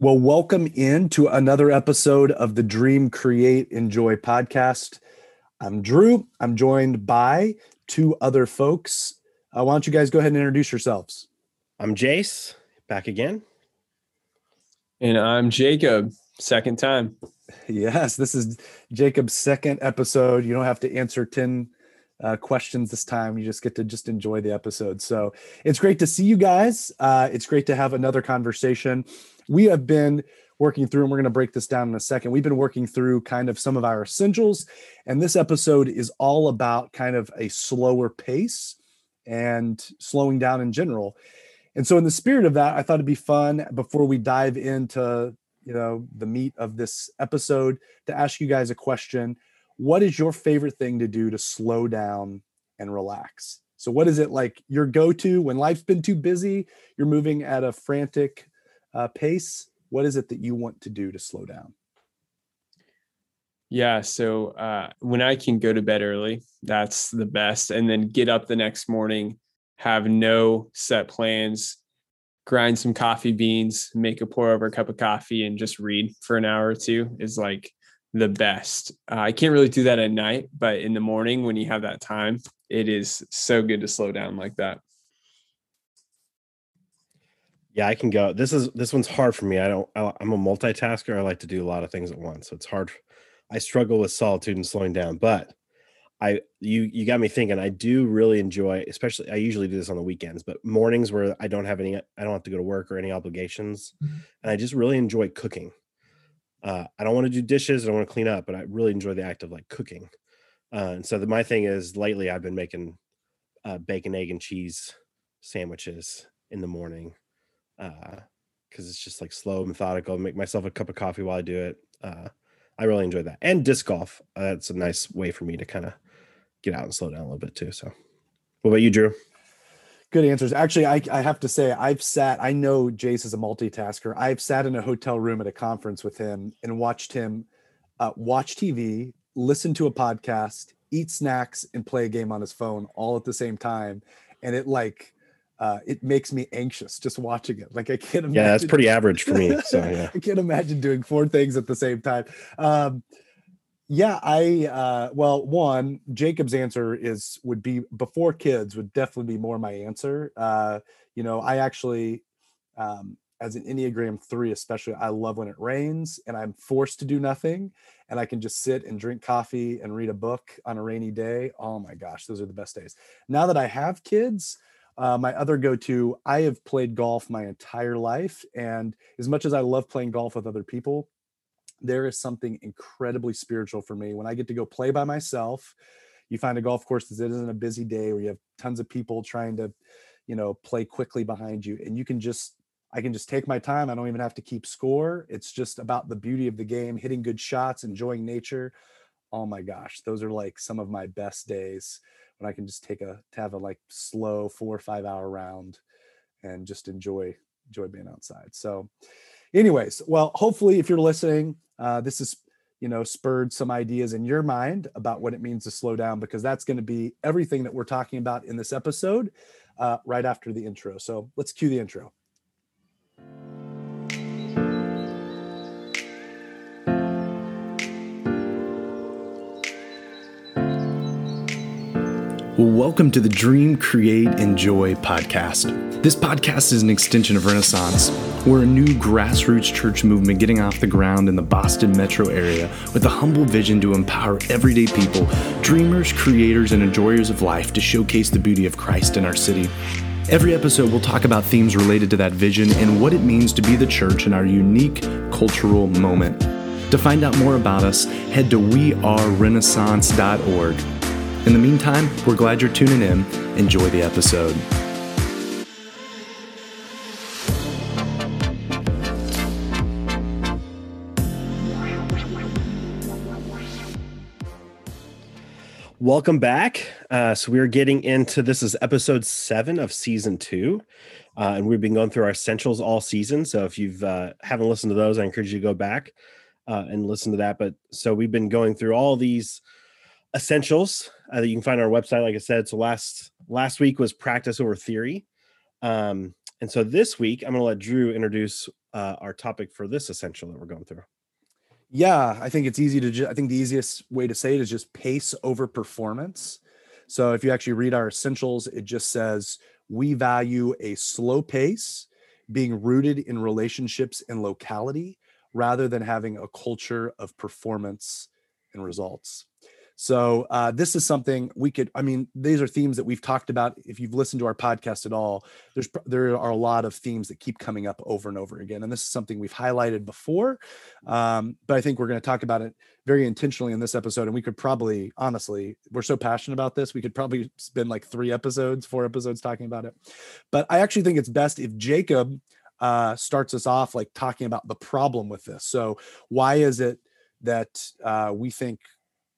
Well, welcome in to another episode of the Dream, Create, Enjoy podcast. I'm Drew. I'm joined by two other folks. Uh, why don't you guys go ahead and introduce yourselves? I'm Jace, back again. And I'm Jacob, second time. Yes, this is Jacob's second episode. You don't have to answer 10 uh, questions this time. You just get to just enjoy the episode. So it's great to see you guys. Uh, it's great to have another conversation we have been working through, and we're going to break this down in a second. We've been working through kind of some of our essentials, and this episode is all about kind of a slower pace and slowing down in general. And so, in the spirit of that, I thought it'd be fun before we dive into you know the meat of this episode to ask you guys a question. What is your favorite thing to do to slow down and relax? So, what is it like your go to when life's been too busy? You're moving at a frantic uh, pace, what is it that you want to do to slow down? Yeah, so uh, when I can go to bed early, that's the best. And then get up the next morning, have no set plans, grind some coffee beans, make a pour over a cup of coffee, and just read for an hour or two is like the best. Uh, I can't really do that at night, but in the morning when you have that time, it is so good to slow down like that. Yeah, I can go. This is this one's hard for me. I don't. I, am a multitasker. I like to do a lot of things at once, so it's hard. I struggle with solitude and slowing down. But I, you, you got me thinking. I do really enjoy, especially. I usually do this on the weekends, but mornings where I don't have any, I don't have to go to work or any obligations, mm-hmm. and I just really enjoy cooking. Uh, I don't want to do dishes. I don't want to clean up, but I really enjoy the act of like cooking. Uh, and so the, my thing is lately I've been making uh, bacon, egg, and cheese sandwiches in the morning uh because it's just like slow methodical make myself a cup of coffee while i do it uh i really enjoy that. And disc golf uh, that's a nice way for me to kind of get out and slow down a little bit too so. What about you drew? Good answers. Actually I, I have to say i've sat i know jace is a multitasker. I've sat in a hotel room at a conference with him and watched him uh, watch tv listen to a podcast eat snacks and play a game on his phone all at the same time. And it like uh, it makes me anxious just watching it. Like I can't imagine. Yeah, that's pretty average for me. So yeah, I can't imagine doing four things at the same time. Um, yeah, I uh, well, one Jacob's answer is would be before kids would definitely be more my answer. Uh, you know, I actually um, as an Enneagram three, especially, I love when it rains and I'm forced to do nothing and I can just sit and drink coffee and read a book on a rainy day. Oh my gosh, those are the best days. Now that I have kids, uh, my other go to, I have played golf my entire life. And as much as I love playing golf with other people, there is something incredibly spiritual for me when I get to go play by myself. You find a golf course that isn't a busy day where you have tons of people trying to, you know, play quickly behind you. And you can just, I can just take my time. I don't even have to keep score. It's just about the beauty of the game, hitting good shots, enjoying nature. Oh my gosh, those are like some of my best days when I can just take a to have a like slow four or five hour round and just enjoy enjoy being outside. So, anyways, well, hopefully, if you're listening, uh, this is you know spurred some ideas in your mind about what it means to slow down because that's going to be everything that we're talking about in this episode uh, right after the intro. So let's cue the intro. Welcome to the Dream, Create, Enjoy podcast. This podcast is an extension of Renaissance. We're a new grassroots church movement getting off the ground in the Boston metro area with a humble vision to empower everyday people, dreamers, creators, and enjoyers of life to showcase the beauty of Christ in our city. Every episode, we'll talk about themes related to that vision and what it means to be the church in our unique cultural moment. To find out more about us, head to wearerenaissance.org. In the meantime, we're glad you're tuning in. Enjoy the episode. Welcome back. Uh, so we're getting into this is episode seven of season two, uh, and we've been going through our essentials all season. So if you've uh, haven't listened to those, I encourage you to go back uh, and listen to that. But so we've been going through all these essentials uh, that you can find on our website. Like I said, so last last week was practice over theory, um, and so this week I'm going to let Drew introduce uh, our topic for this essential that we're going through? Yeah, I think it's easy to. Ju- I think the easiest way to say it is just pace over performance. So if you actually read our essentials, it just says we value a slow pace, being rooted in relationships and locality, rather than having a culture of performance and results. So uh, this is something we could. I mean, these are themes that we've talked about. If you've listened to our podcast at all, there's there are a lot of themes that keep coming up over and over again, and this is something we've highlighted before. Um, but I think we're going to talk about it very intentionally in this episode, and we could probably, honestly, we're so passionate about this, we could probably spend like three episodes, four episodes talking about it. But I actually think it's best if Jacob uh, starts us off like talking about the problem with this. So why is it that uh, we think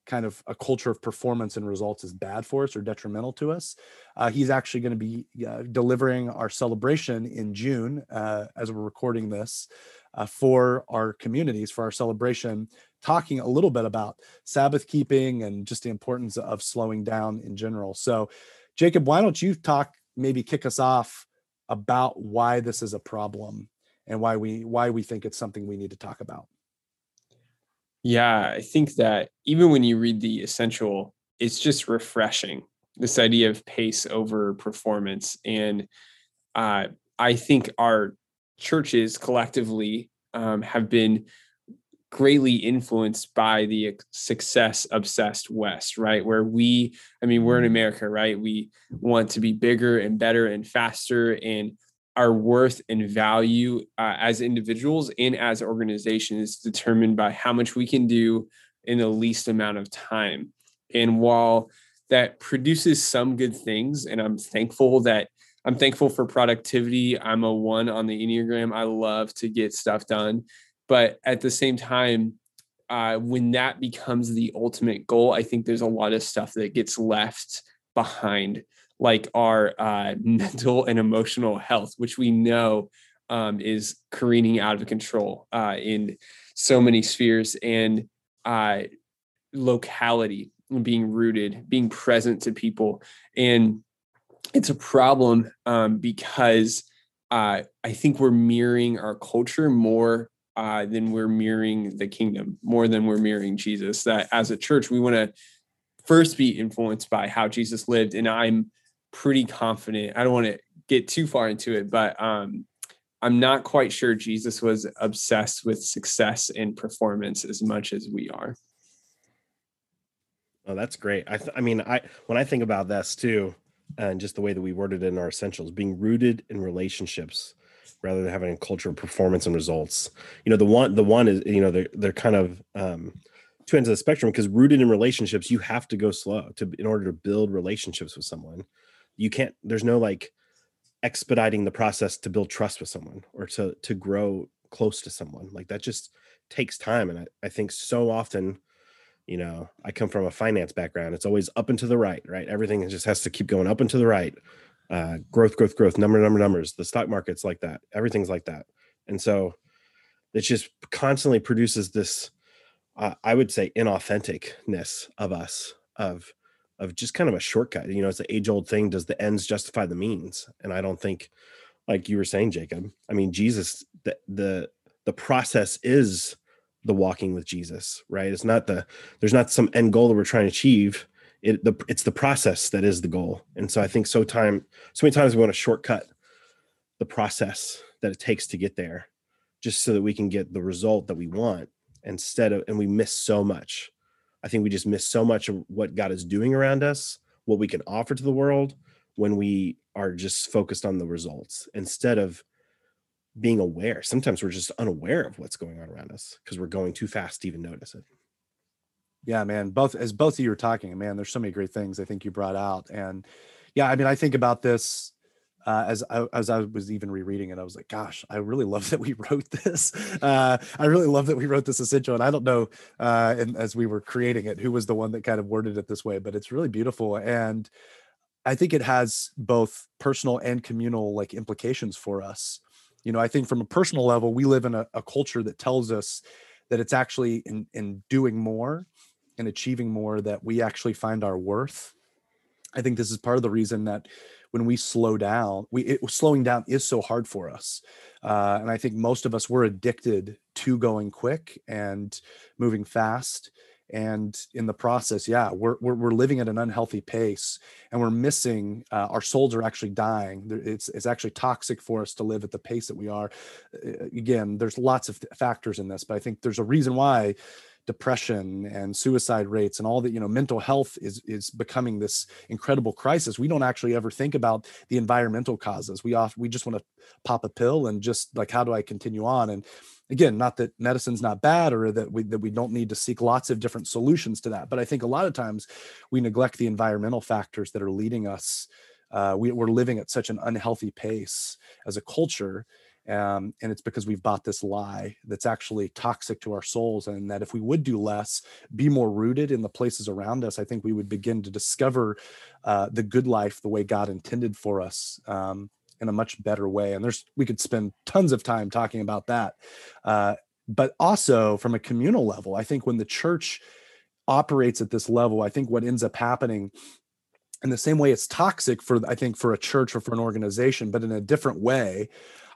kind of a culture of performance and results is bad for us or detrimental to us. Uh, he's actually going to be uh, delivering our celebration in June uh, as we're recording this uh, for our communities for our celebration, talking a little bit about Sabbath keeping and just the importance of slowing down in general. So, Jacob, why don't you talk? Maybe kick us off about why this is a problem and why we why we think it's something we need to talk about. Yeah, I think that even when you read the essential, it's just refreshing this idea of pace over performance. And uh, I think our churches collectively um, have been greatly influenced by the success obsessed West, right? Where we, I mean, we're in mm-hmm. America, right? We want to be bigger and better and faster. And our worth and value uh, as individuals and as organizations is determined by how much we can do in the least amount of time. And while that produces some good things, and I'm thankful that I'm thankful for productivity. I'm a one on the Enneagram. I love to get stuff done. But at the same time, uh, when that becomes the ultimate goal, I think there's a lot of stuff that gets left behind like our uh, mental and emotional health, which we know um, is careening out of control uh, in so many spheres, and uh, locality, and being rooted, being present to people. And it's a problem um, because uh, I think we're mirroring our culture more uh, than we're mirroring the kingdom, more than we're mirroring Jesus. That as a church, we want to first be influenced by how Jesus lived. And I'm pretty confident. I don't want to get too far into it, but um, I'm not quite sure Jesus was obsessed with success and performance as much as we are. Oh, that's great. I, th- I mean, I when I think about this too, and just the way that we worded it in our essentials, being rooted in relationships rather than having a culture of performance and results. You know, the one the one is you know they're they're kind of um, two ends of the spectrum because rooted in relationships, you have to go slow to in order to build relationships with someone you can't there's no like expediting the process to build trust with someone or to to grow close to someone. Like that just takes time and I, I think so often you know i come from a finance background it's always up and to the right right? Everything just has to keep going up and to the right. Uh, growth growth growth number number numbers the stock market's like that everything's like that. And so it just constantly produces this uh, i would say inauthenticness of us of of just kind of a shortcut. You know, it's the age old thing. Does the ends justify the means? And I don't think, like you were saying, Jacob. I mean, Jesus, the the the process is the walking with Jesus, right? It's not the there's not some end goal that we're trying to achieve. It the it's the process that is the goal. And so I think so time so many times we want to shortcut the process that it takes to get there, just so that we can get the result that we want instead of and we miss so much I think we just miss so much of what God is doing around us, what we can offer to the world when we are just focused on the results instead of being aware. Sometimes we're just unaware of what's going on around us because we're going too fast to even notice it. Yeah, man. Both as both of you were talking, man, there's so many great things I think you brought out. And yeah, I mean, I think about this uh, as I, as I was even rereading it, I was like, "Gosh, I really love that we wrote this. Uh, I really love that we wrote this essential." And I don't know, uh, and as we were creating it, who was the one that kind of worded it this way, but it's really beautiful, and I think it has both personal and communal like implications for us. You know, I think from a personal level, we live in a, a culture that tells us that it's actually in in doing more and achieving more that we actually find our worth. I think this is part of the reason that when we slow down we it, slowing down is so hard for us uh, and i think most of us we're addicted to going quick and moving fast and in the process yeah we're, we're, we're living at an unhealthy pace and we're missing uh, our souls are actually dying. It's, it's actually toxic for us to live at the pace that we are. Uh, again there's lots of factors in this but i think there's a reason why depression and suicide rates and all that you know mental health is is becoming this incredible crisis. We don't actually ever think about the environmental causes. We off we just want to pop a pill and just like how do i continue on? And again not that medicine's not bad or that we that we don't need to seek lots of different solutions to that but i think a lot of times we neglect the environmental factors that are leading us uh, we, we're living at such an unhealthy pace as a culture um, and it's because we've bought this lie that's actually toxic to our souls and that if we would do less be more rooted in the places around us i think we would begin to discover uh, the good life the way god intended for us um, in a much better way. And there's we could spend tons of time talking about that. Uh, but also from a communal level i think when the church operates at this level i think what ends up happening in the same way it's toxic for i think for a church or for an organization but in a different way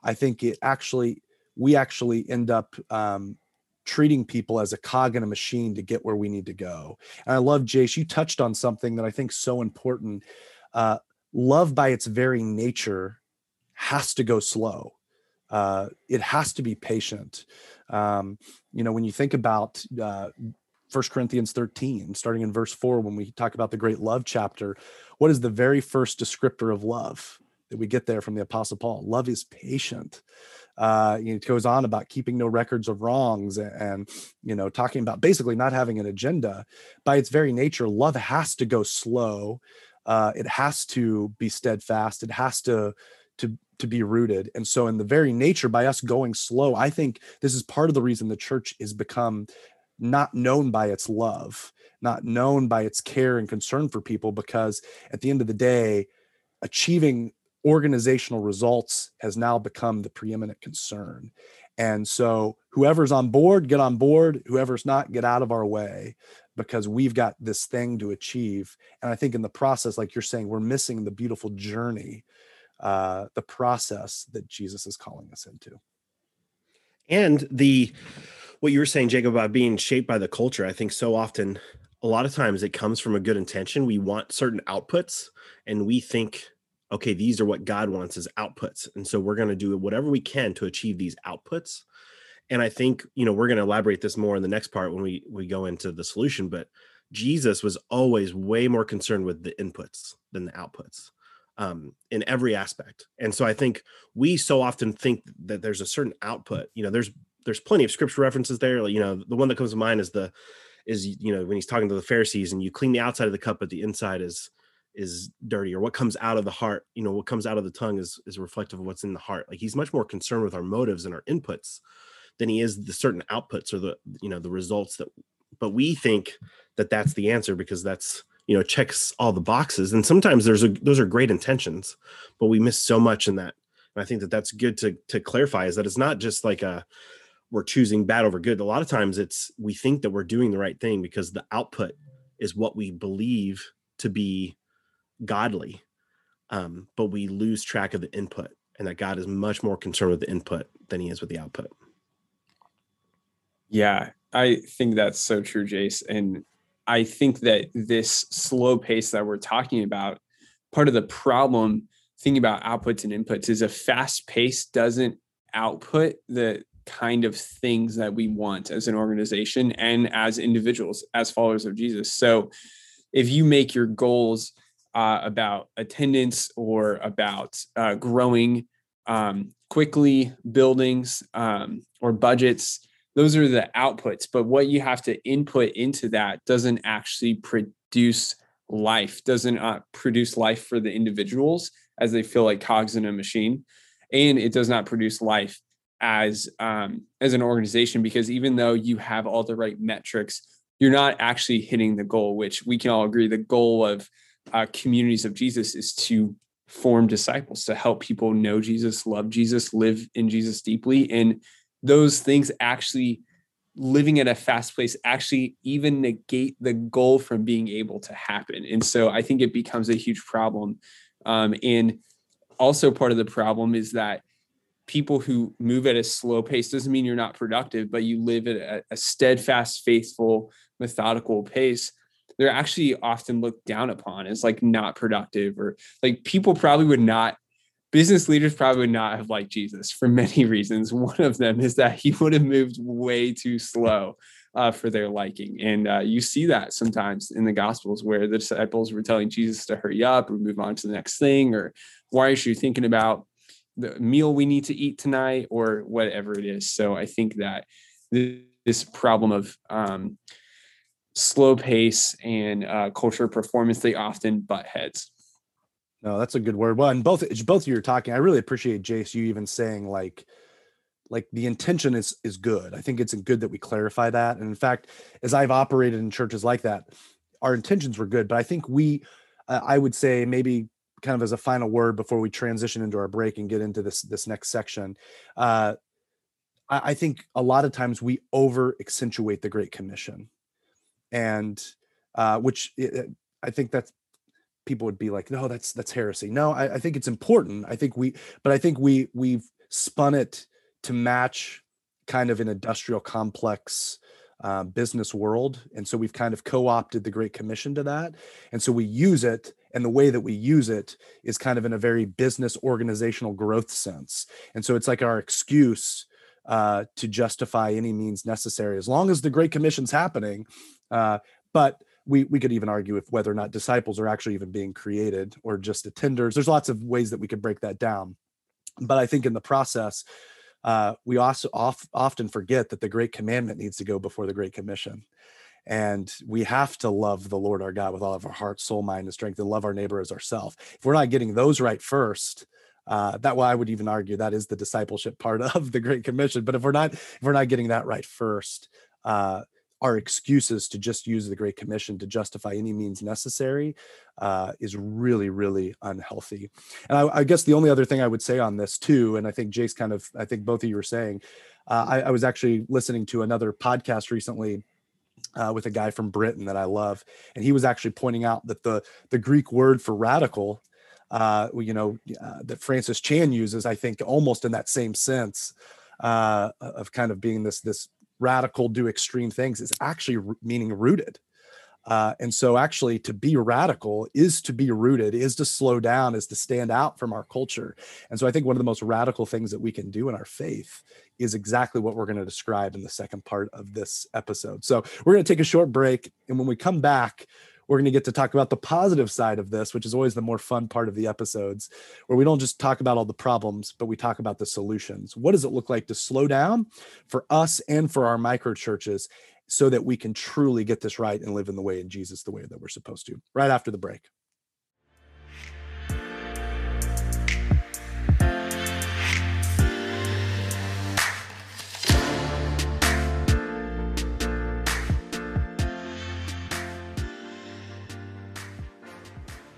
i think it actually we actually end up um, treating people as a cog in a machine to get where we need to go and i love jace you touched on something that i think so important uh, love by its very nature has to go slow. Uh, it has to be patient. Um, you know, when you think about uh, 1 Corinthians 13, starting in verse 4, when we talk about the great love chapter, what is the very first descriptor of love that we get there from the Apostle Paul? Love is patient. Uh, it goes on about keeping no records of wrongs and, you know, talking about basically not having an agenda. By its very nature, love has to go slow. Uh, it has to be steadfast. It has to to to be rooted. And so, in the very nature, by us going slow, I think this is part of the reason the church is become not known by its love, not known by its care and concern for people, because at the end of the day, achieving organizational results has now become the preeminent concern. And so, whoever's on board, get on board. Whoever's not, get out of our way because we've got this thing to achieve. And I think in the process, like you're saying, we're missing the beautiful journey uh, the process that Jesus is calling us into. And the what you were saying, Jacob, about being shaped by the culture, I think so often, a lot of times it comes from a good intention. We want certain outputs, and we think, okay, these are what God wants as outputs, and so we're going to do whatever we can to achieve these outputs. And I think you know we're going to elaborate this more in the next part when we we go into the solution, but Jesus was always way more concerned with the inputs than the outputs um, in every aspect. And so I think we so often think that there's a certain output. You know, there's there's plenty of scripture references there. You know, the one that comes to mind is the is you know when he's talking to the Pharisees and you clean the outside of the cup, but the inside is is dirty or what comes out of the heart you know what comes out of the tongue is is reflective of what's in the heart. Like he's much more concerned with our motives and our inputs than he is the certain outputs or the you know the results that but we think that that's the answer because that's you know checks all the boxes. And sometimes there's a those are great intentions but we miss so much in that. And i think that that's good to to clarify is that it's not just like a we're choosing bad over good. A lot of times it's we think that we're doing the right thing because the output is what we believe to be godly um, but we lose track of the input and that god is much more concerned with the input than he is with the output yeah i think that's so true jace and I think that this slow pace that we're talking about, part of the problem thinking about outputs and inputs is a fast pace doesn't output the kind of things that we want as an organization and as individuals, as followers of Jesus. So if you make your goals uh, about attendance or about uh, growing um, quickly buildings um, or budgets, those are the outputs but what you have to input into that doesn't actually produce life doesn't uh, produce life for the individuals as they feel like cogs in a machine and it does not produce life as um, as an organization because even though you have all the right metrics you're not actually hitting the goal which we can all agree the goal of uh, communities of jesus is to form disciples to help people know jesus love jesus live in jesus deeply and those things actually living at a fast pace actually even negate the goal from being able to happen. And so I think it becomes a huge problem Um, and also part of the problem is that people who move at a slow pace doesn't mean you're not productive, but you live at a, a steadfast, faithful, methodical pace. They're actually often looked down upon as like not productive or like people probably would not business leaders probably would not have liked Jesus for many reasons. One of them is that he would have moved way too slow uh, for their liking. And uh, you see that sometimes in the Gospels where the disciples were telling Jesus to hurry up or move on to the next thing, or why are you thinking about the meal we need to eat tonight, or whatever it is. So I think that this problem of um, slow pace and uh, culture performance, they often butt heads. No, that's a good word. Well, and both both of you are talking. I really appreciate Jace you even saying like like the intention is is good. I think it's good that we clarify that. And in fact, as I've operated in churches like that, our intentions were good, but I think we uh, I would say maybe kind of as a final word before we transition into our break and get into this this next section. Uh, I, I think a lot of times we over accentuate the Great Commission, and uh, which it, I think that's people would be like, no, that's that's heresy. No, I, I think it's important. I think we, but I think we we've spun it to match kind of an industrial complex uh, business world. And so we've kind of co opted the Great Commission to that. And so we use it. And the way that we use it is kind of in a very business organizational growth sense. And so it's like our excuse uh, to justify any means necessary as long as the Great Commission's happening. Uh, but we, we could even argue if whether or not disciples are actually even being created or just attenders. There's lots of ways that we could break that down. But I think in the process, uh, we also often forget that the great commandment needs to go before the great commission and we have to love the lord our god with all of our heart soul mind and strength and love our neighbor as ourselves if we're not getting those right first uh, that why i would even argue that is the discipleship part of the great commission but if we're not if we're not getting that right first uh, our excuses to just use the Great Commission to justify any means necessary uh, is really, really unhealthy. And I, I, guess the only other thing I would say on this too, and I think Jace kind of, I think both of you were saying, uh, I, I, was actually listening to another podcast recently. Uh, with a guy from Britain that I love, and he was actually pointing out that the the Greek word for radical, uh, you know, uh, that Francis Chan uses, I think, almost in that same sense uh, of kind of being this this radical, do extreme things is actually r- meaning rooted. Uh, and so, actually, to be radical is to be rooted, is to slow down, is to stand out from our culture. And so, I think one of the most radical things that we can do in our faith is exactly what we're going to describe in the second part of this episode. So, we're going to take a short break. And when we come back, we're going to get to talk about the positive side of this, which is always the more fun part of the episodes, where we don't just talk about all the problems, but we talk about the solutions. What does it look like to slow down for us and for our micro churches so that we can truly get this right and live in the way in Jesus the way that we're supposed to? Right after the break.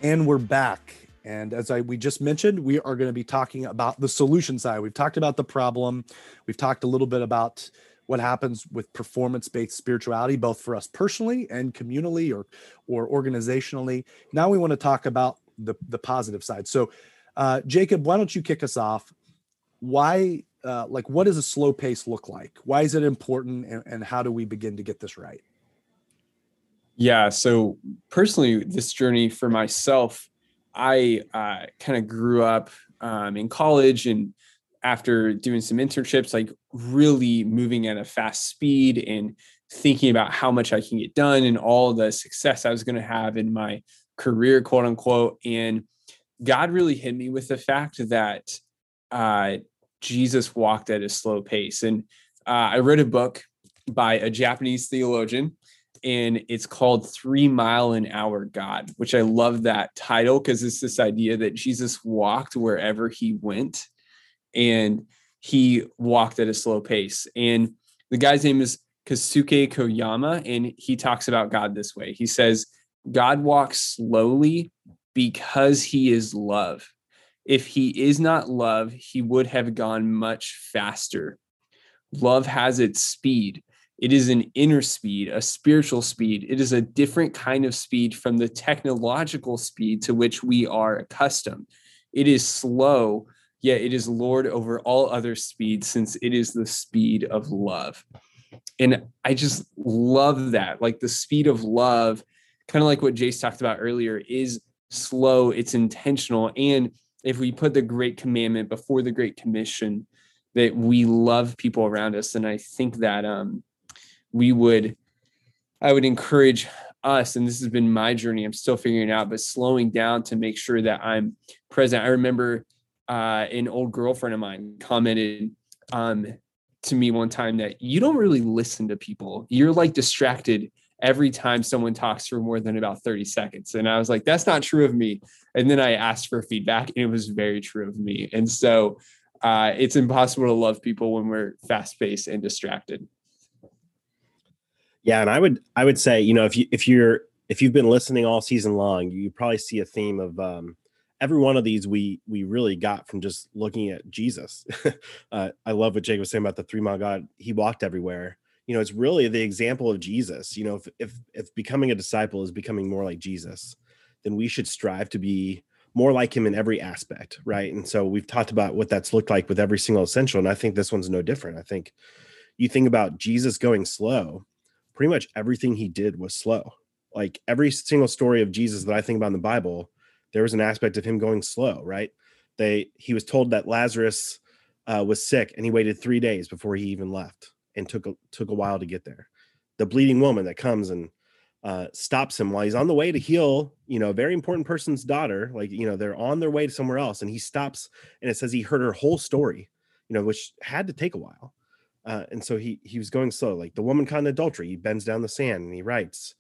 And we're back. And as I we just mentioned, we are going to be talking about the solution side. We've talked about the problem. We've talked a little bit about what happens with performance-based spirituality, both for us personally and communally or or organizationally. Now we want to talk about the the positive side. So, uh, Jacob, why don't you kick us off? Why, uh, like, what does a slow pace look like? Why is it important, and, and how do we begin to get this right? Yeah. So personally, this journey for myself, I uh, kind of grew up um, in college and after doing some internships, like really moving at a fast speed and thinking about how much I can get done and all the success I was going to have in my career, quote unquote. And God really hit me with the fact that uh, Jesus walked at a slow pace. And uh, I read a book by a Japanese theologian and it's called Three Mile an Hour God, which I love that title because it's this idea that Jesus walked wherever he went and he walked at a slow pace. And the guy's name is Kosuke Koyama, and he talks about God this way. He says, God walks slowly because he is love. If he is not love, he would have gone much faster. Love has its speed It is an inner speed, a spiritual speed. It is a different kind of speed from the technological speed to which we are accustomed. It is slow, yet it is Lord over all other speeds, since it is the speed of love. And I just love that. Like the speed of love, kind of like what Jace talked about earlier, is slow, it's intentional. And if we put the great commandment before the great commission, that we love people around us, And I think that um, we would, I would encourage us, and this has been my journey. I'm still figuring it out, but slowing down to make sure that I'm present. I remember uh, an old girlfriend of mine commented um, to me one time that you don't really listen to people. You're like distracted every time someone talks for more than about 30 seconds. And I was like, that's not true of me. And then I asked for feedback, and it was very true of me. And so uh, it's impossible to love people when we're fast paced and distracted. Yeah, and I would I would say you know if you if you're if you've been listening all season long, you probably see a theme of um, every one of these we we really got from just looking at Jesus. uh, I love what Jake was saying about the three mile God. He walked everywhere. You know, it's really the example of Jesus. You know, if if if becoming a disciple is becoming more like Jesus, then we should strive to be more like him in every aspect, right? And so we've talked about what that's looked like with every single essential, and I think this one's no different. I think you think about Jesus going slow, pretty much everything he did was slow. Like every single story of Jesus that I think about in the Bible, there was an aspect of him going slow, right? They he was told that Lazarus uh, was sick, and he waited three days before he even left, and took a, took a while to get there. The bleeding woman that comes and uh, stops him while he's on the way to heal, you know, a very important person's daughter. Like, you know, they're on their way to somewhere else, and he stops, and it says he heard her whole story, you know, which had to take a while. Uh, and so he he was going slow. Like the woman caught in adultery, he bends down the sand and he writes,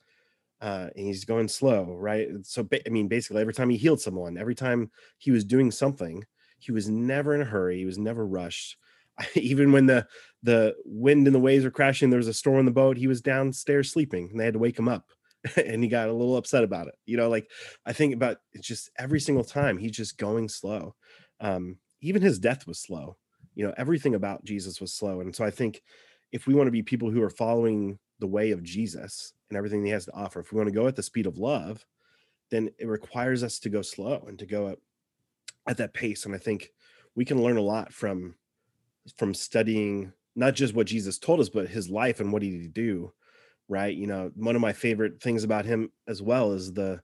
uh, and he's going slow, right? So I mean, basically, every time he healed someone, every time he was doing something, he was never in a hurry. He was never rushed. Even when the the wind and the waves were crashing, there was a storm on the boat. He was downstairs sleeping, and they had to wake him up. and he got a little upset about it. You know, like I think about just every single time he's just going slow. Um, even his death was slow. You know, everything about Jesus was slow. And so I think if we want to be people who are following the way of Jesus and everything he has to offer, if we want to go at the speed of love, then it requires us to go slow and to go at, at that pace. And I think we can learn a lot from from studying not just what Jesus told us, but his life and what he did do right? You know, one of my favorite things about him as well is the,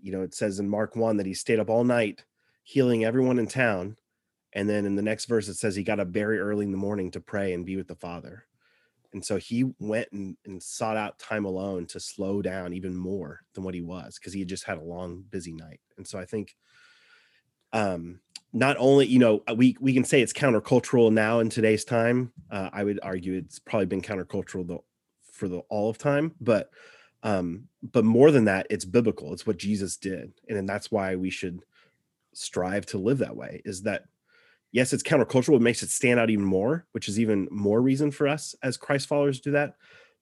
you know, it says in Mark 1 that he stayed up all night healing everyone in town. And then in the next verse, it says he got up very early in the morning to pray and be with the Father. And so he went and, and sought out time alone to slow down even more than what he was because he had just had a long, busy night. And so I think um, not only you know we we can say it's countercultural now in today's time uh, i would argue it's probably been countercultural the for the all of time but um but more than that it's biblical it's what jesus did and, and that's why we should strive to live that way is that yes it's countercultural it makes it stand out even more which is even more reason for us as christ followers to do that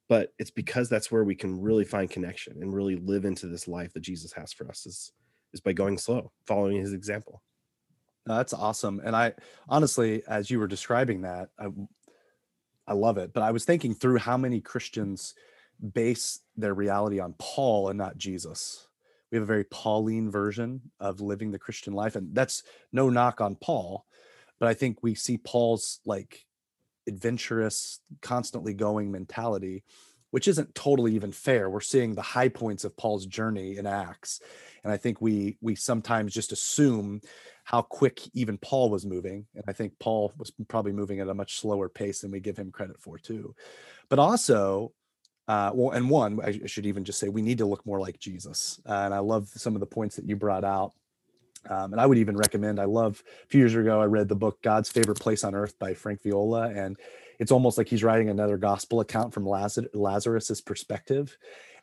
but it's because that's where we can really find connection and really live into this life that jesus has for us is is by going slow following his example that's awesome and i honestly as you were describing that I, I love it. But I was thinking through how many Christians base their reality on Paul and not Jesus. We have a very Pauline version of living the Christian life. And that's no knock on Paul, but I think we see Paul's like adventurous, constantly going mentality, which isn't totally even fair. We're seeing the high points of Paul's journey in Acts. And I think we we sometimes just assume how quick even Paul was moving. And I think Paul was probably moving at a much slower pace than we give him credit for, too. But also, uh, well, and one, I should even just say we need to look more like Jesus. Uh, and I love some of the points that you brought out. Um, and I would even recommend, I love a few years ago, I read the book God's Favorite Place on Earth by Frank Viola. And it's almost like he's writing another gospel account from Lazarus, Lazarus's perspective.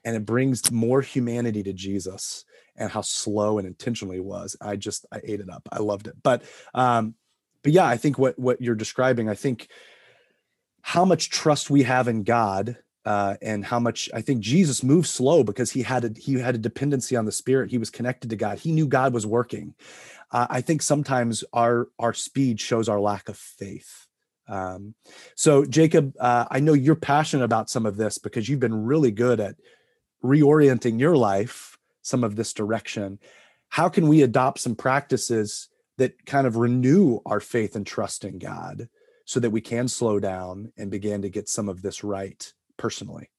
And it brings more humanity to Jesus and how slow and intentional he was. I just I ate it up. I loved it. But um, but yeah, I think what what you're describing, I think how much trust we have in God uh, and how much I think Jesus moved slow because he had a, he had a dependency on the Spirit. He was connected to God. He knew God was working. Uh, I think sometimes our our speed shows our lack of faith. Um, so, Jacob, uh, I know you're passionate about some of this because you've been really good at reorienting your life, some of this direction. How can we adopt some practices that kind of renew our faith and trust in God so that we can slow down and begin to get some of this right personally?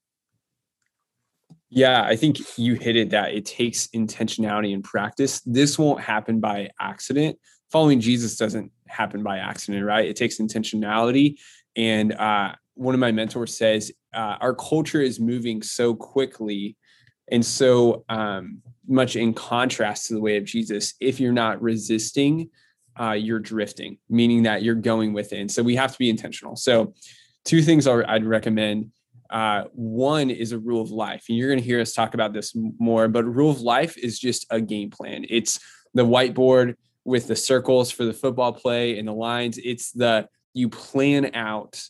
Yeah, I think you hit it that it takes intentionality and practice. This won't happen by accident. Following Jesus doesn't happen by accident, right? It takes intentionality. And uh, one of my mentors says, uh, our culture is moving so quickly and so um, much in contrast to the way of Jesus. If you're not resisting, uh, you're drifting, meaning that you're going within. So we have to be intentional. So, two things I'd recommend. Uh, one is a rule of life. And you're going to hear us talk about this more, but rule of life is just a game plan. It's the whiteboard with the circles for the football play and the lines. It's the you plan out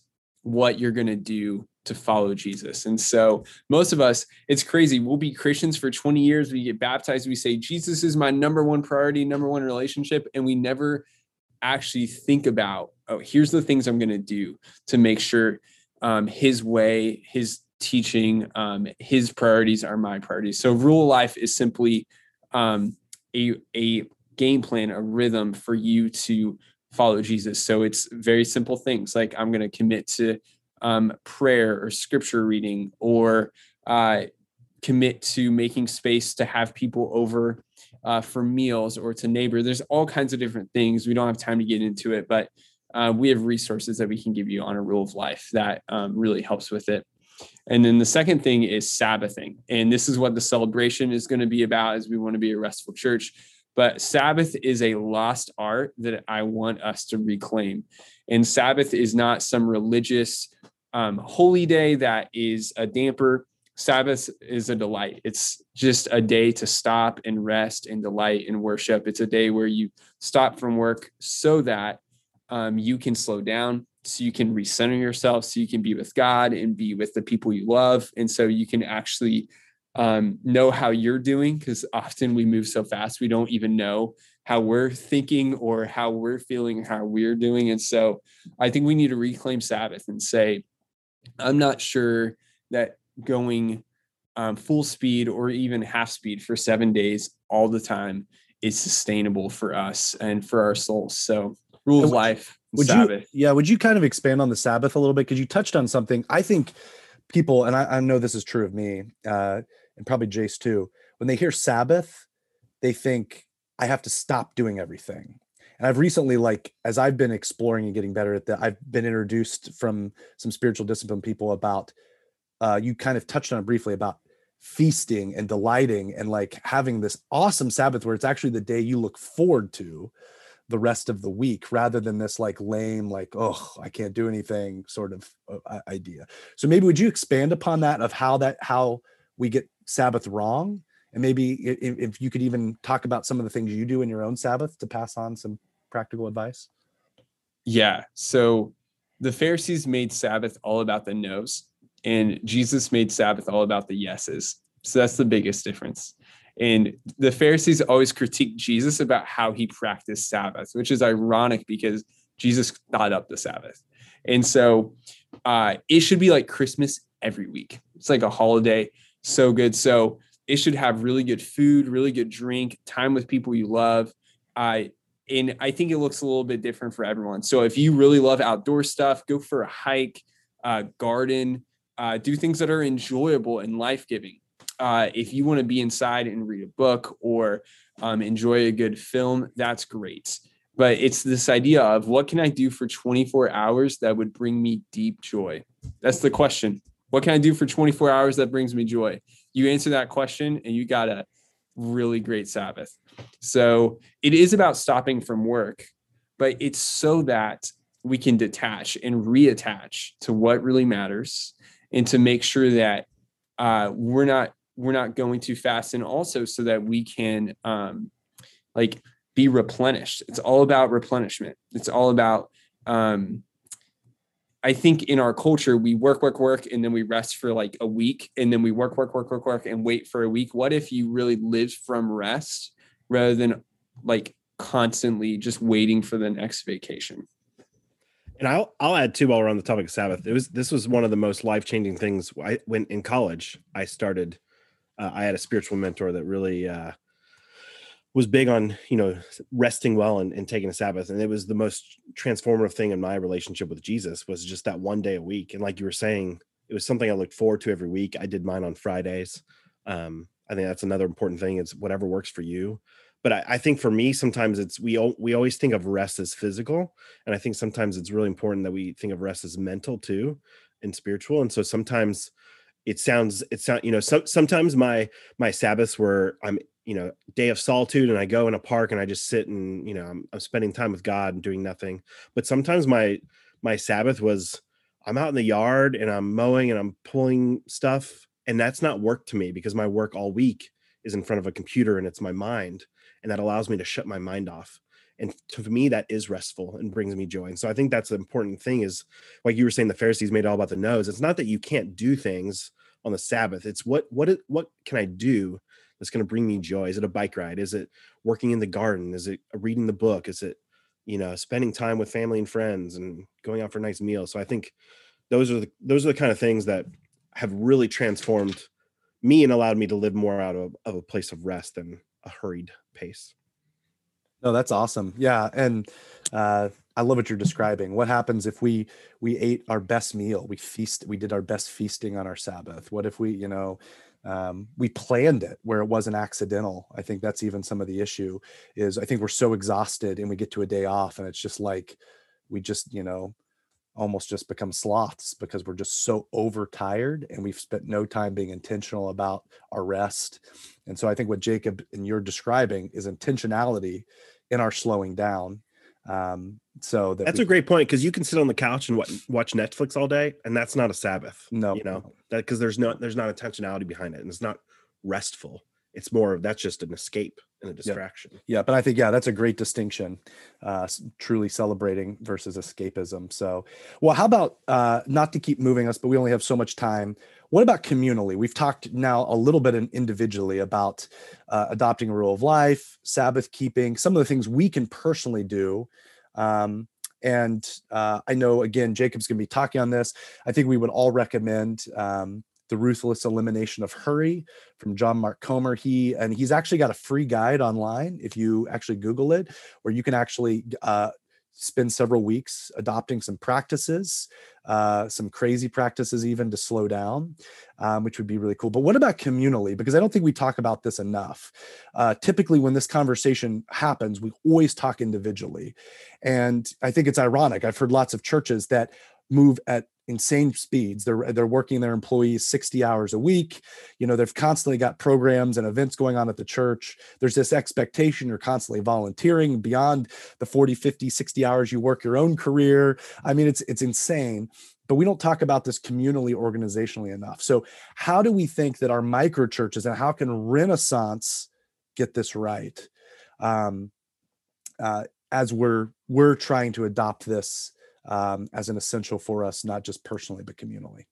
what you're going to do to follow Jesus. And so most of us, it's crazy. We'll be Christians for 20 years. We get baptized. We say, Jesus is my number one priority, number one relationship. And we never actually think about, oh, here's the things I'm going to do to make sure um, his way, his teaching, um, his priorities are my priorities. So rule life is simply um, a, a game plan, a rhythm for you to follow Jesus. So it's very simple things like I'm going to commit to um, prayer or scripture reading or uh, commit to making space to have people over uh, for meals or to neighbor. There's all kinds of different things. We don't have time to get into it, but uh, we have resources that we can give you on a rule of life that um, really helps with it. And then the second thing is Sabbathing. And this is what the celebration is going to be about as we want to be a restful church. But Sabbath is a lost art that I want us to reclaim. And Sabbath is not some religious um, holy day that is a damper. Sabbath is a delight. It's just a day to stop and rest and delight and worship. It's a day where you stop from work so that um, you can slow down, so you can recenter yourself, so you can be with God and be with the people you love. And so you can actually um, know how you're doing because often we move so fast, we don't even know how we're thinking or how we're feeling, how we're doing. And so I think we need to reclaim Sabbath and say, I'm not sure that going um, full speed or even half speed for seven days all the time is sustainable for us and for our souls. So, rule of life. Would Sabbath. you, yeah, would you kind of expand on the Sabbath a little bit? Because you touched on something. I think people, and I, I know this is true of me, uh, and probably Jace too. When they hear Sabbath, they think I have to stop doing everything and i've recently like as i've been exploring and getting better at that i've been introduced from some spiritual discipline people about uh, you kind of touched on it briefly about feasting and delighting and like having this awesome sabbath where it's actually the day you look forward to the rest of the week rather than this like lame like oh i can't do anything sort of uh, idea so maybe would you expand upon that of how that how we get sabbath wrong and maybe if, if you could even talk about some of the things you do in your own sabbath to pass on some practical advice? Yeah. So the Pharisees made Sabbath all about the no's, and Jesus made Sabbath all about the yeses. So that's the biggest difference. And the Pharisees always critique Jesus about how he practiced Sabbath, which is ironic because Jesus thought up the Sabbath. And so uh, it should be like Christmas every week. It's like a holiday. So good. So it should have really good food, really good drink, time with people you love. Uh, and I think it looks a little bit different for everyone. So if you really love outdoor stuff, go for a hike, uh, garden, uh, do things that are enjoyable and life giving. Uh, if you want to be inside and read a book or um, enjoy a good film, that's great. But it's this idea of what can I do for 24 hours that would bring me deep joy? That's the question. What can I do for 24 hours that brings me joy? You answer that question and you got a really great Sabbath. So it is about stopping from work, but it's so that we can detach and reattach to what really matters and to make sure that uh, we're not we're not going too fast and also so that we can um, like be replenished it's all about replenishment it's all about um, I think in our culture, we work, work, work, and then we rest for like a week, and then we work, work, work, work, work, and wait for a week. What if you really lived from rest rather than like constantly just waiting for the next vacation? And I'll I'll add too while we're on the topic of Sabbath. It was this was one of the most life changing things. I when in college I started. Uh, I had a spiritual mentor that really uh, was big on you know resting well and, and taking a Sabbath, and it was the most transformative thing in my relationship with Jesus was just that one day a week. And like you were saying, it was something I looked forward to every week. I did mine on Fridays. Um, I think that's another important thing. It's whatever works for you but I, I, think for me sometimes it's we we always think of rest as physical and i think sometimes it's really important that we think of rest as mental too and spiritual and so sometimes it sounds it sound you know some, sometimes my my sabbaths were i'm you know day of solitude and i go in a park and i just sit and you know i'm, I'm spending time with god and doing nothing. But sometimes my my sabbath was i'm out in the yard and i'm mowing and i'm pulling stuff and that's not work to me because my work all week is in front of a computer and it's my mind and that allows me to shut my mind off and to me that is restful and brings me joy. And so i think that's the important thing is like you were saying the pharisees made all about the nose. It's not that you can't do things on the sabbath. It's what what what can i do that's going to bring me joy? Is it a bike ride? Is it working in the garden? Is it reading the book? Is it you know spending time with family and friends and going out for a nice meal? So i think those are the those are the kind of things that have really transformed me and allowed me to live more out of, of a place of rest than a hurried pace. No, that's awesome. Yeah, and uh, I love what you're describing. What happens if we we ate our best meal? We feast. We did our best feasting on our Sabbath. What if we, you know, um, we planned it where it wasn't accidental? I think that's even some of the issue. Is I think we're so exhausted and we get to a day off and it's just like we just you know almost just become sloths because we're just so overtired and we've spent no time being intentional about our rest. And so I think what Jacob and you're describing is intentionality in our slowing down. Um, so that that's we, a great point because you can sit on the couch and watch, watch Netflix all day, and that's not a Sabbath. No, you know that because there's no there's not intentionality behind it, and it's not restful it's more of that's just an escape and a distraction. Yeah, yeah but I think yeah, that's a great distinction. Uh, truly celebrating versus escapism. So, well, how about uh, not to keep moving us, but we only have so much time. What about communally? We've talked now a little bit individually about uh, adopting a rule of life, Sabbath keeping, some of the things we can personally do. Um, and uh, I know again, Jacob's going to be talking on this. I think we would all recommend um, the ruthless elimination of hurry from john mark comer. He and he's actually got a free guide online if you actually google it where you can actually uh, spend several weeks adopting some practices uh, some crazy practices even to slow down um, which would be really cool. But what about communally? Because i don't think we talk about this enough. Uh, typically when this conversation happens we always talk individually. And i think it's ironic. I've heard lots of churches that move at insane speeds. They're they're working their employees 60 hours a week. You know, they've constantly got programs and events going on at the church. There's this expectation you're constantly volunteering beyond the 40, 50, 60 hours you work your own career. I mean, it's it's insane. But we don't talk about this communally organizationally enough. So, how do we think that our micro churches and how can Renaissance get this right? Um, uh, as we're we're trying to adopt this um, as an essential for us, not just personally, but communally.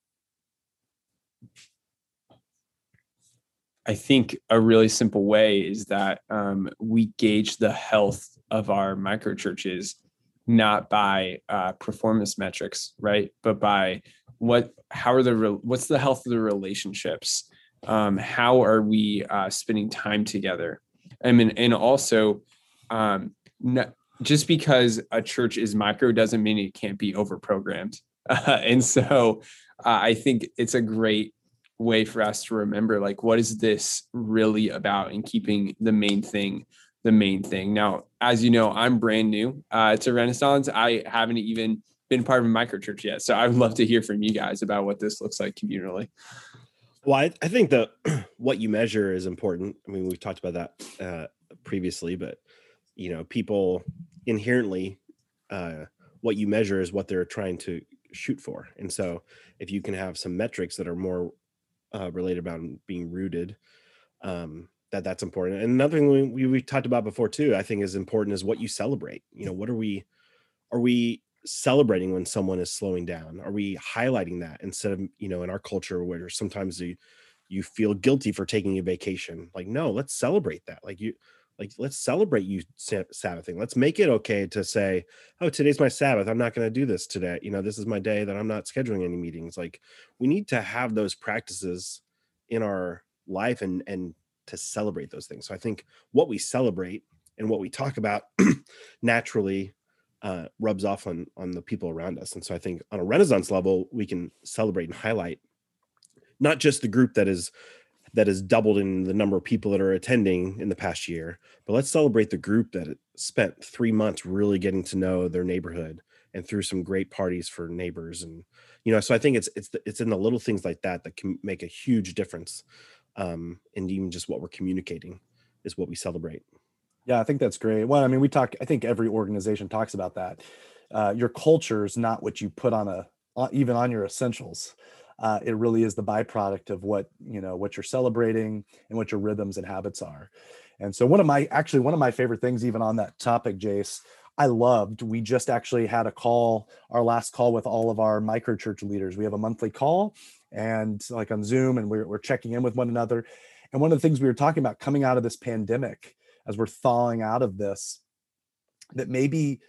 I think a really simple way is that um, we gauge the health of our micro churches not by uh, performance metrics, right? But by what, how are the, re- what's the health of the relationships? Um, how are we uh, spending time together? I mean, and also, um, just because a church is micro doesn't mean it can't be over programmed. Uh, and so uh, I think it's a great way for us to remember like, what is this really about and keeping the main thing the main thing. Now, as you know, I'm brand new uh, to Renaissance. I haven't even been part of a micro church yet. So I would love to hear from you guys about what this looks like communally. Well, I, I think that what you measure is important. I mean, we've talked about that uh, previously, but you know, people inherently uh, what you measure is what they're trying to shoot for. And so if you can have some metrics that are more uh, related about being rooted, um, that that's important. And another thing we, we talked about before too, I think is important is what you celebrate. You know, what are we, are we celebrating when someone is slowing down? Are we highlighting that instead of, you know, in our culture where sometimes you, you feel guilty for taking a vacation? Like, no, let's celebrate that. Like you, like let's celebrate you sabbathing let's make it okay to say oh today's my sabbath. I'm not going to do this today. You know this is my day that i'm not scheduling any meetings like we need to have those practices in our life and and to celebrate those things. So i think what we celebrate and what we talk about naturally uh, rubs off on on the people around us. And so i think on a renaissance level we can celebrate and highlight not just the group that is that has doubled in the number of people that are attending in the past year. But let's celebrate the group that spent three months really getting to know their neighborhood and threw some great parties for neighbors. And you know, so I think it's it's it's in the little things like that that can make a huge difference. Um, and even just what we're communicating is what we celebrate. Yeah, I think that's great. Well, I mean, we talk. I think every organization talks about that. Uh, your culture is not what you put on a even on your essentials uh, it really is the byproduct of what you know what you're celebrating and what your rhythms and habits are. And so one of my actually one of my favorite things even on that topic jace i loved we just actually had a call our last call with all of our micro church leaders. We have a monthly call and like on zoom and we're, we're checking in with one another. And one of the things we were talking about coming out of this pandemic as we're thawing out of this that maybe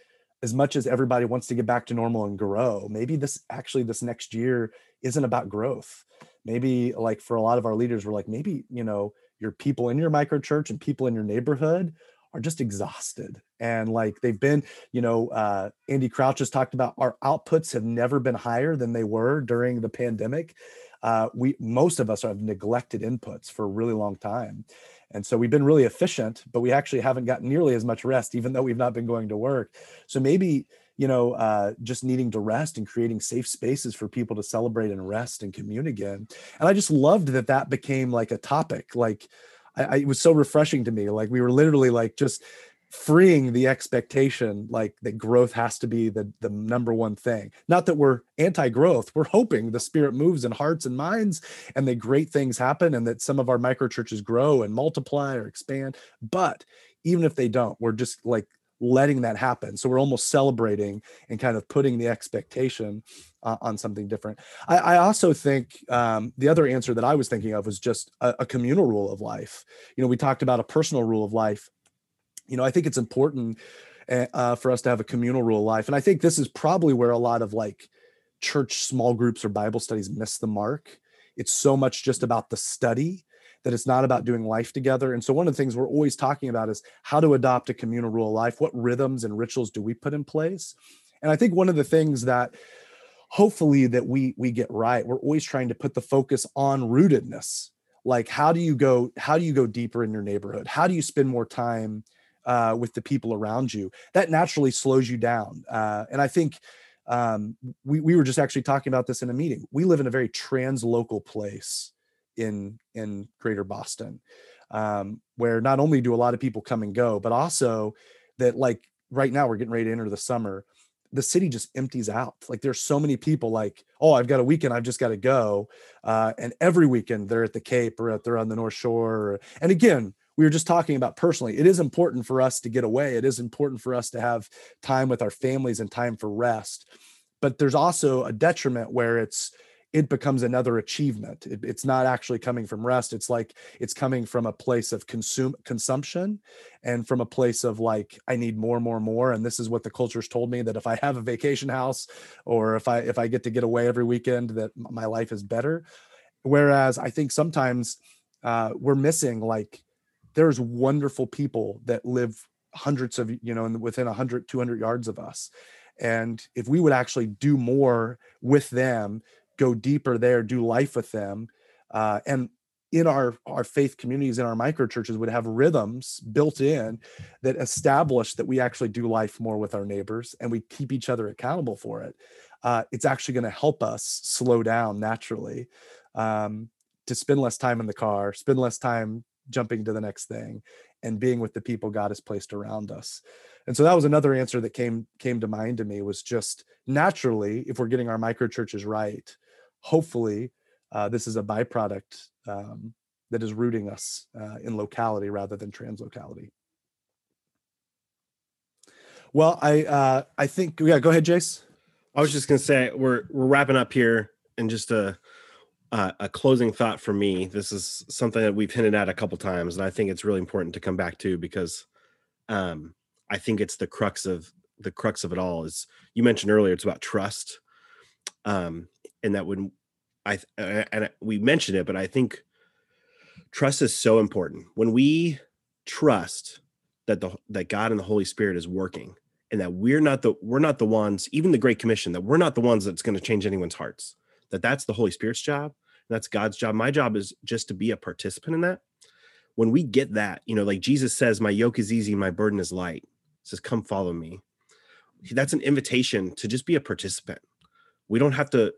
as much as everybody wants to get back to normal and grow maybe this actually this next year isn't about growth. Maybe like for a lot of our leaders we're like maybe you know your people in your micro church and people in your neighborhood are just exhausted. And like they've been you know uh, andy crouch has talked about our outputs have never been higher than they were during the pandemic. Uh, we most of us have neglected inputs for a really long time. And so we've been really efficient but we actually haven't gotten nearly as much rest even though we've not been going to work. So maybe you know, uh, just needing to rest and creating safe spaces for people to celebrate and rest and commune again. And I just loved that that became like a topic. Like, I, I, it was so refreshing to me. Like, we were literally like just freeing the expectation like that growth has to be the the number one thing not that we're anti-growth we're hoping the spirit moves in hearts and minds and that great things happen and that some of our micro churches grow and multiply or expand but even if they don't we're just like letting that happen. So we're almost celebrating and kind of putting the expectation uh, on something different. I, I also think um, the other answer that I was thinking of was just a, a communal rule of life. You know, we talked about a personal rule of life. You know, I think it's important eh, uh, for us to have a communal rule of life. And I think this is probably where a lot of like church small groups or Bible studies miss the mark. It's so much just about the study that it's not about doing life together. And so one of the things we're always talking about is how to adopt a communal rule of life. What rhythms and rituals do we put in place? And I think one of the things that hopefully that we we get right, we're always trying to put the focus on rootedness. Like how do you go how do you go deeper in your neighborhood? How do you spend more time uh, with the people around you? That naturally slows you down. Uh, and I think um, we, we were just actually talking about this in a meeting. We live in a very trans-local place in in greater boston um, where not only do a lot of people come and go but also that like right now we're getting ready to enter the summer the city just empties out. Like there's so many people like oh i've got a weekend i've just got to go uh, and every weekend they're at the cape or they're on the north shore and again we were just talking about personally it is important for us to get away it is important for us to have time with our families and time for rest but there's also a detriment where it's it becomes another achievement. It, it's not actually coming from rest. It's like it's coming from a place of consume consumption and from a place of like I need more, more, more. And this is what the culture's told me that if I have a vacation house or if I if I get to get away every weekend, that my life is better. Whereas I think sometimes uh, we're missing like there's wonderful people that live hundreds of you know within 100 200 yards of us and if we would actually do more with them go deeper there, do life with them. Uh, and in our our faith communities in our micro churches would have rhythms built in that establish that we actually do life more with our neighbors and we keep each other accountable for it uh, it's actually going to help us slow down naturally um, to spend less time in the car spend less time jumping to the next thing and being with the people god has placed around us and so that was another answer that came came to mind to me was just naturally if we're getting our micro churches right hopefully uh, this is a byproduct um, that is rooting us uh, in locality rather than translocality. Well, I uh, I think yeah. Go ahead, Jace. I was just gonna say we're we're wrapping up here, and just uh, a closing thought for me. This is something that we've hinted at a couple times, and I think it's really important to come back to because um, I think it's the crux of the crux of it all. Is you mentioned earlier, it's about trust, um, and that when I uh, and we mentioned it, but I think trust is so important. When we trust that the that God and the Holy Spirit is working, and that we're not the we're not the ones, even the Great Commission, that we're not the ones that's going to change anyone's hearts. That that's the Holy Spirit's job that's God's job. My job is just to be a participant in that. When we get that, you know, like Jesus says, my yoke is easy, my burden is light. says, come follow me. That's an invitation to just be a participant. We don't have to,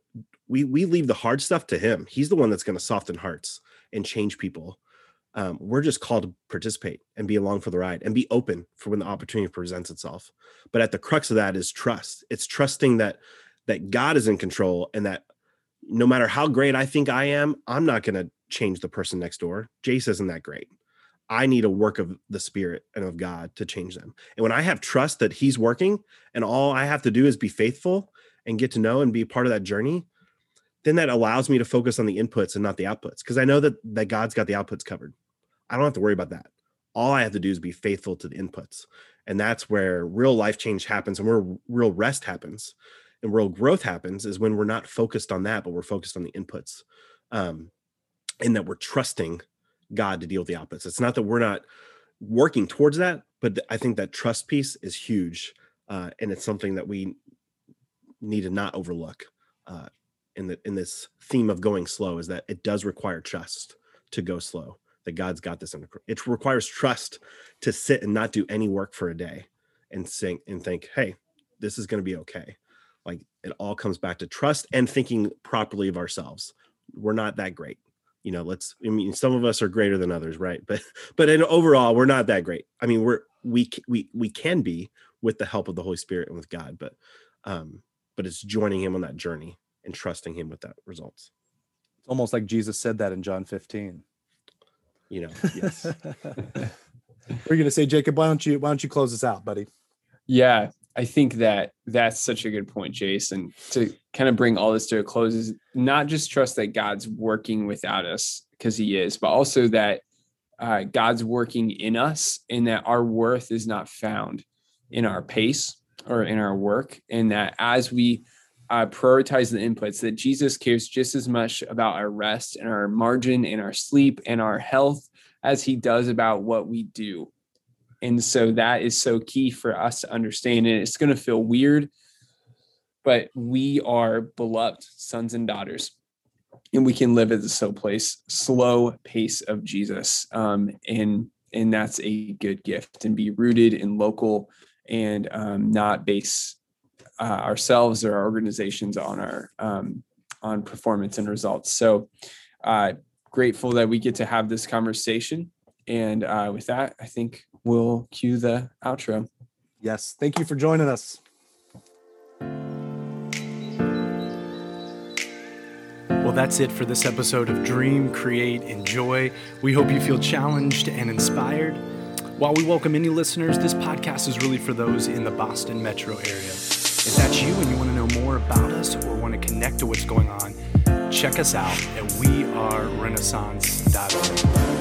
we we leave the hard stuff to him. He's the one that's going to soften hearts and change people. Um, we're just called to participate and be along for the ride and be open for when the opportunity presents itself. But at the crux of that is trust. It's trusting that that God is in control and that no matter how great I think I am, I'm not going to change the person next door. Jace isn't that great. I need a work of the Spirit and of God to change them. And when I have trust that He's working and all I have to do is be faithful and get to know and be part of that journey, then that allows me to focus on the inputs and not the outputs because I know that, that God's got the outputs covered. I don't have to worry about that. All I have to do is be faithful to the inputs. And that's where real life change happens and where real rest happens and real growth happens is when we're not focused on that, but we're focused on the inputs, um, and that we're trusting God to deal with the outputs. It's not that we're not working towards that, but I think that trust piece is huge, uh, and it's something that we need to not overlook uh, in the in this theme of going slow. Is that it does require trust to go slow. That God's got this under. It requires trust to sit and not do any work for a day, and think and think, hey, this is going to be okay like it all comes back to trust and thinking properly of ourselves we're not that great you know let's i mean some of us are greater than others right but but in overall we're not that great i mean we're we we we can be with the help of the holy spirit and with god but um but it's joining him on that journey and trusting him with that results. It's almost like jesus said that in john 15 you know yes. We're going to say jacob why don't you why don't you close us out buddy? Yeah I think that that's such a good point, Jason, to kind of bring all this to a close is not just trust that God's working without us because he is, but also that uh, God's working in us and that our worth is not found in our pace or in our work. And that as we uh, prioritize the inputs, that Jesus cares just as much about our rest and our margin and our sleep and our health as he does about what we do and so that is so key for us to understand. And it's going to feel weird, but we are beloved sons and daughters. And we can live at the slow place, slow pace of Jesus. Um, and and that's a good gift and be rooted in local and um, not base uh, ourselves or our organizations on our um, on performance and results. So uh, grateful that we get to have this conversation. And uh, with that, I think we'll cue the outro. Yes. Thank you for joining us. Well, that's it for this episode of Dream, Create, Enjoy. We hope you feel challenged and inspired. While we welcome any listeners, this podcast is really for those in the Boston metro area. If that's you and you want to know more about us or want to connect to what's going on, check us out at wearerenaissance.org.